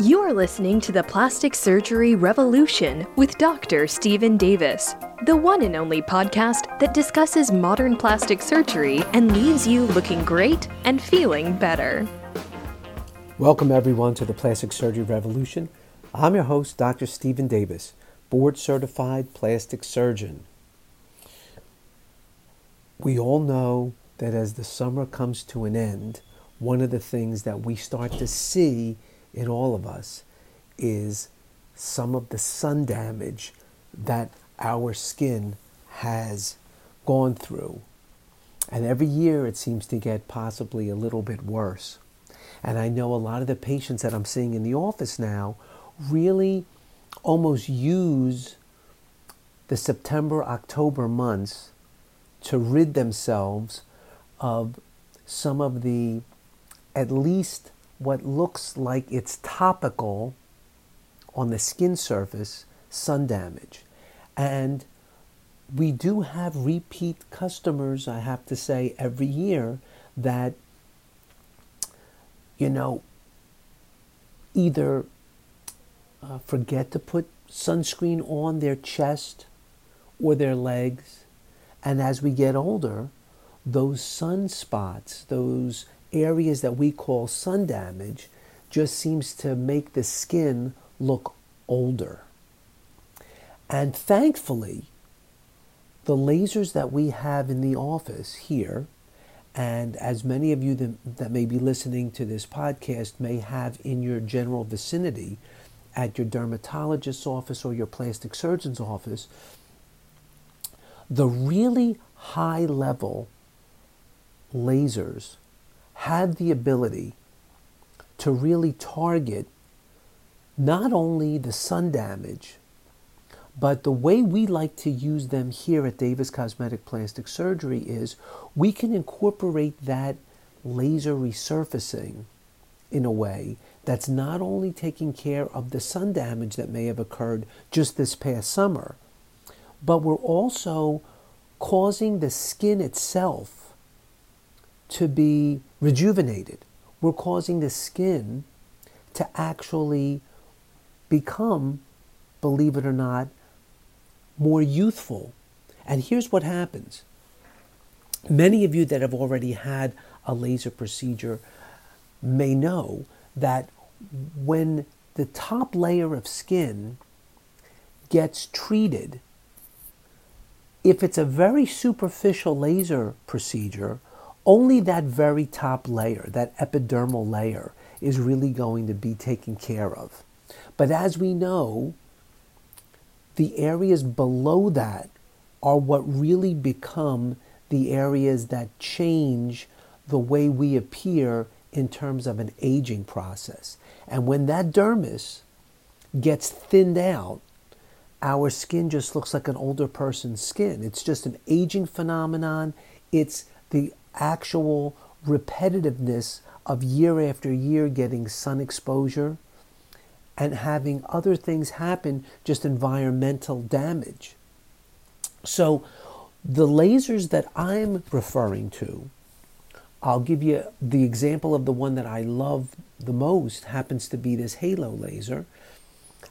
You are listening to the Plastic Surgery Revolution with Dr. Steven Davis, the one and only podcast that discusses modern plastic surgery and leaves you looking great and feeling better. Welcome, everyone, to the Plastic Surgery Revolution. I'm your host, Dr. Steven Davis, board certified plastic surgeon. We all know that as the summer comes to an end, one of the things that we start to see in all of us is some of the sun damage that our skin has gone through. And every year it seems to get possibly a little bit worse. And I know a lot of the patients that I'm seeing in the office now really almost use the September, October months to rid themselves of some of the, at least what looks like it's topical on the skin surface sun damage. And we do have repeat customers, I have to say, every year that, you know, either uh, forget to put sunscreen on their chest or their legs. And as we get older, those sunspots, those areas that we call sun damage just seems to make the skin look older. And thankfully, the lasers that we have in the office here, and as many of you that, that may be listening to this podcast may have in your general vicinity at your dermatologist's office or your plastic surgeon's office, the really high level lasers had the ability to really target not only the sun damage, but the way we like to use them here at Davis Cosmetic Plastic Surgery is we can incorporate that laser resurfacing in a way that's not only taking care of the sun damage that may have occurred just this past summer, but we're also causing the skin itself to be rejuvenated. We're causing the skin to actually become, believe it or not, more youthful. And here's what happens many of you that have already had a laser procedure may know that when the top layer of skin gets treated, if it's a very superficial laser procedure, only that very top layer, that epidermal layer, is really going to be taken care of. But as we know, the areas below that are what really become the areas that change the way we appear in terms of an aging process. And when that dermis gets thinned out, our skin just looks like an older person's skin. It's just an aging phenomenon. It's the actual repetitiveness of year after year getting sun exposure and having other things happen, just environmental damage. So, the lasers that I'm referring to, I'll give you the example of the one that I love the most, happens to be this halo laser,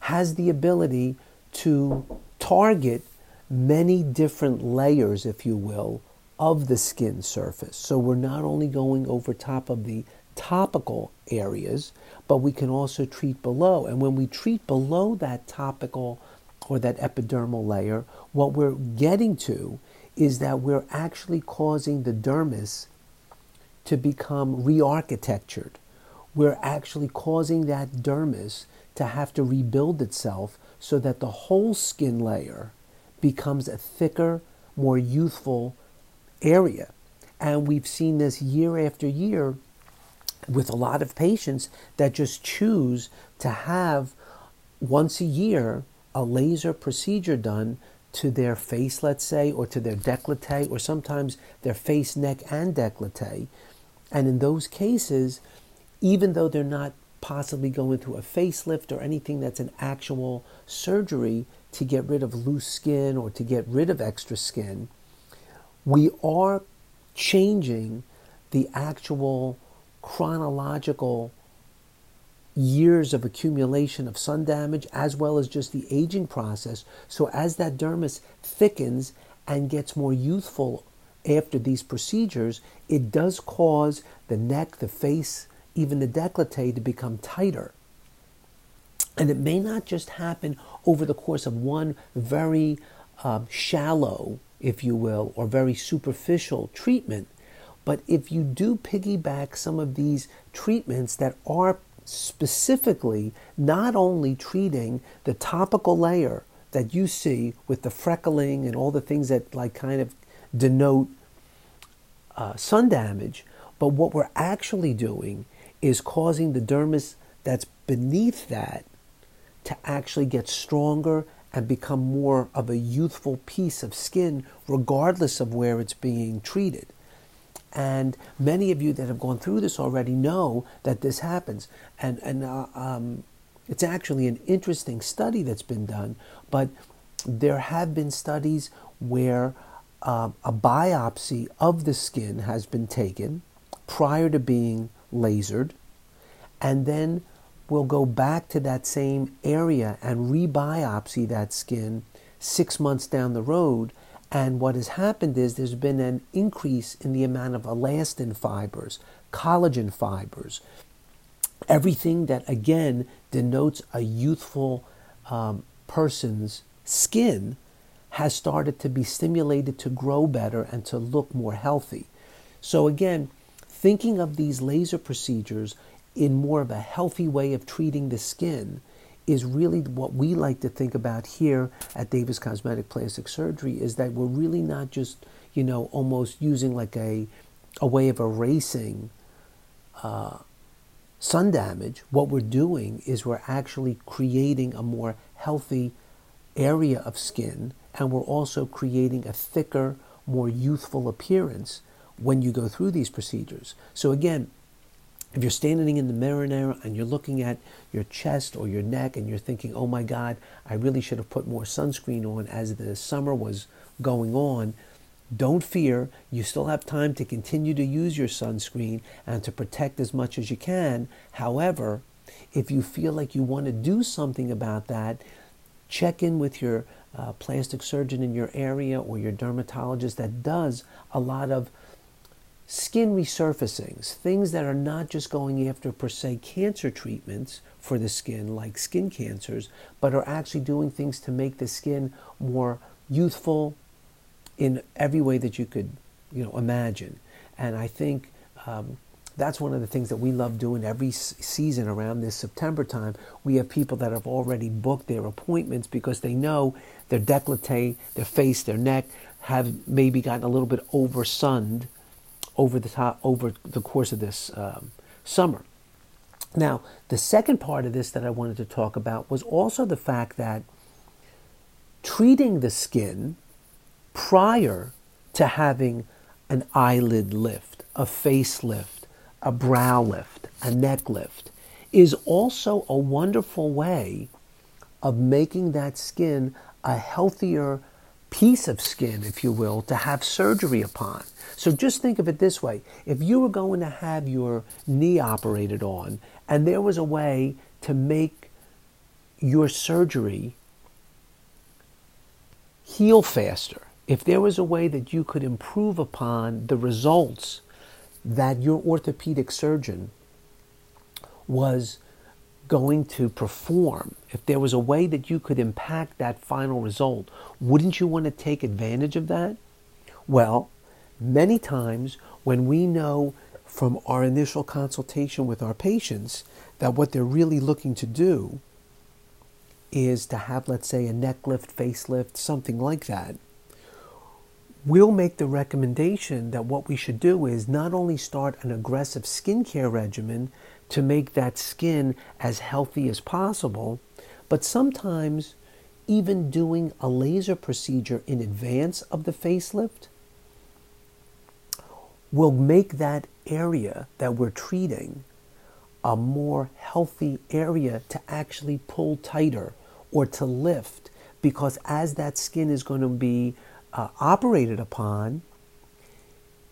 has the ability to target many different layers, if you will, of the skin surface. So we're not only going over top of the topical areas, but we can also treat below. And when we treat below that topical or that epidermal layer, what we're getting to is that we're actually causing the dermis to become re architectured. We're actually causing that dermis to have to rebuild itself so that the whole skin layer becomes a thicker, more youthful area. And we've seen this year after year with a lot of patients that just choose to have once a year a laser procedure done to their face, let's say, or to their décolleté, or sometimes their face, neck, and décolleté. And in those cases, even though they're not possibly going through a facelift or anything that's an actual surgery to get rid of loose skin or to get rid of extra skin, we are changing the actual chronological years of accumulation of sun damage as well as just the aging process. So as that dermis thickens and gets more youthful after these procedures, it does cause the neck, the face, even the décolleté to become tighter. And it may not just happen over the course of one very um, shallow, if you will, or very superficial treatment. But if you do piggyback some of these treatments that are specifically not only treating the topical layer that you see with the freckling and all the things that like kind of denote uh, sun damage, but what we're actually doing is causing the dermis that's beneath that to actually get stronger and become more of a youthful piece of skin, regardless of where it's being treated. And many of you that have gone through this already know that this happens. And, and uh, um, it's actually an interesting study that's been done, but there have been studies where uh, a biopsy of the skin has been taken prior to being lasered, and then we'll go back to that same area and rebiopsy that skin six months down the road. And what has happened is there's been an increase in the amount of elastin fibers, collagen fibers, everything that again denotes a youthful um, person's skin has started to be stimulated to grow better and to look more healthy. So, again, thinking of these laser procedures in more of a healthy way of treating the skin is really what we like to think about here at Davis Cosmetic Plastic Surgery is that we're really not just, you know, almost using like a, a way of erasing uh, sun damage. What we're doing is we're actually creating a more healthy area of skin and we're also creating a thicker, more youthful appearance when you go through these procedures. So again, if you're standing in the mirror now and you're looking at your chest or your neck and you're thinking, oh my God, I really should have put more sunscreen on as the summer was going on, don't fear. You still have time to continue to use your sunscreen and to protect as much as you can. However, if you feel like you want to do something about that, check in with your uh, plastic surgeon in your area or your dermatologist that does a lot of skin resurfacings, things that are not just going after per se cancer treatments for the skin, like skin cancers, but are actually doing things to make the skin more youthful in every way that you could, you know, imagine. And I think um, that's one of the things that we love doing every season around this September time. We have people that have already booked their appointments because they know their décolleté, their face, their neck have maybe gotten a little bit over sunned over the top over the course of this um, summer. Now, the second part of this that I wanted to talk about was also the fact that treating the skin prior to having an eyelid lift, a face lift, a brow lift, a neck lift is also a wonderful way of making that skin a healthier piece of skin, if you will, to have surgery upon. So just think of it this way if you were going to have your knee operated on, and there was a way to make your surgery heal faster, if there was a way that you could improve upon the results that your orthopedic surgeon was going to perform, if there was a way that you could impact that final result, wouldn't you want to take advantage of that? Well, many times when we know from our initial consultation with our patients that what they're really looking to do is to have, let's say, a neck lift, facelift, something like that, we'll make the recommendation that what we should do is not only start an aggressive skincare regimen to make that skin as healthy as possible, but sometimes even doing a laser procedure in advance of the facelift will make that area that we're treating a more healthy area to actually pull tighter or to lift because as that skin is going to be uh, operated upon,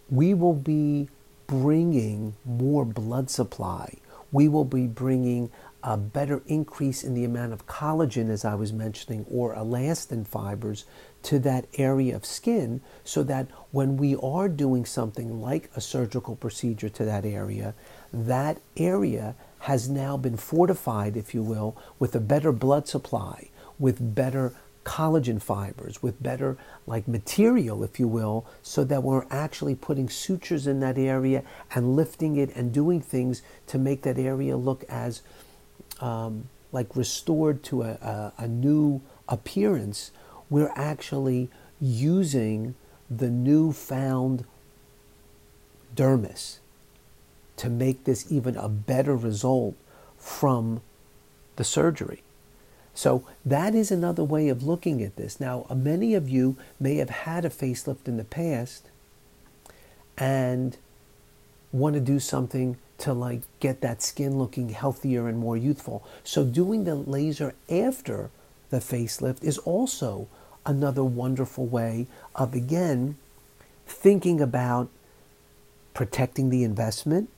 we will be bringing more blood supply we will be bringing a better increase in the amount of collagen, as I was mentioning, or elastin fibers to that area of skin so that when we are doing something like a surgical procedure to that area, that area has now been fortified, if you will, with a better blood supply, with better collagen fibers, with better like material, if you will, so that we're actually putting sutures in that area and lifting it and doing things to make that area look as um, like restored to a, a, a new appearance, we're actually using the newfound dermis to make this even a better result from the surgery. So that is another way of looking at this. Now, uh, many of you may have had a facelift in the past and want to do something to like get that skin looking healthier and more youthful. So doing the laser after the facelift is also another wonderful way of again thinking about protecting the investment,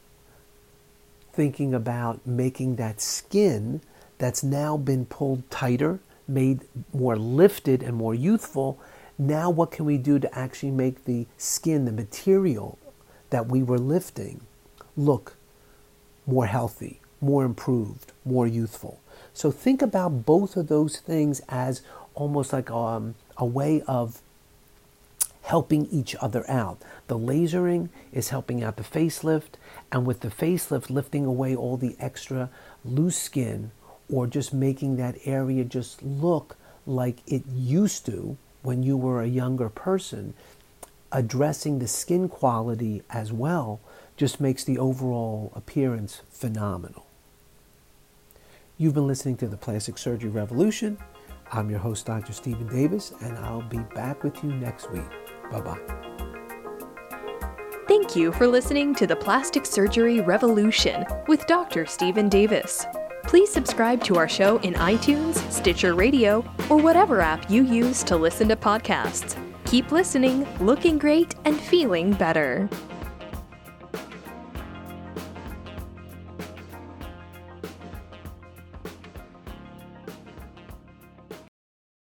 thinking about making that skin that's now been pulled tighter, made more lifted and more youthful. Now, what can we do to actually make the skin, the material that we were lifting, look more healthy, more improved, more youthful. So think about both of those things as almost like um, a way of helping each other out. The lasering is helping out the facelift, and with the facelift, lifting away all the extra loose skin or just making that area just look like it used to when you were a younger person, addressing the skin quality as well just makes the overall appearance phenomenal. You've been listening to the Plastic Surgery Revolution. I'm your host, Dr. Steven Davis, and I'll be back with you next week. Bye bye. Thank you for listening to the Plastic Surgery Revolution with Dr. Steven Davis. Please subscribe to our show in iTunes, Stitcher Radio, or whatever app you use to listen to podcasts. Keep listening, looking great, and feeling better.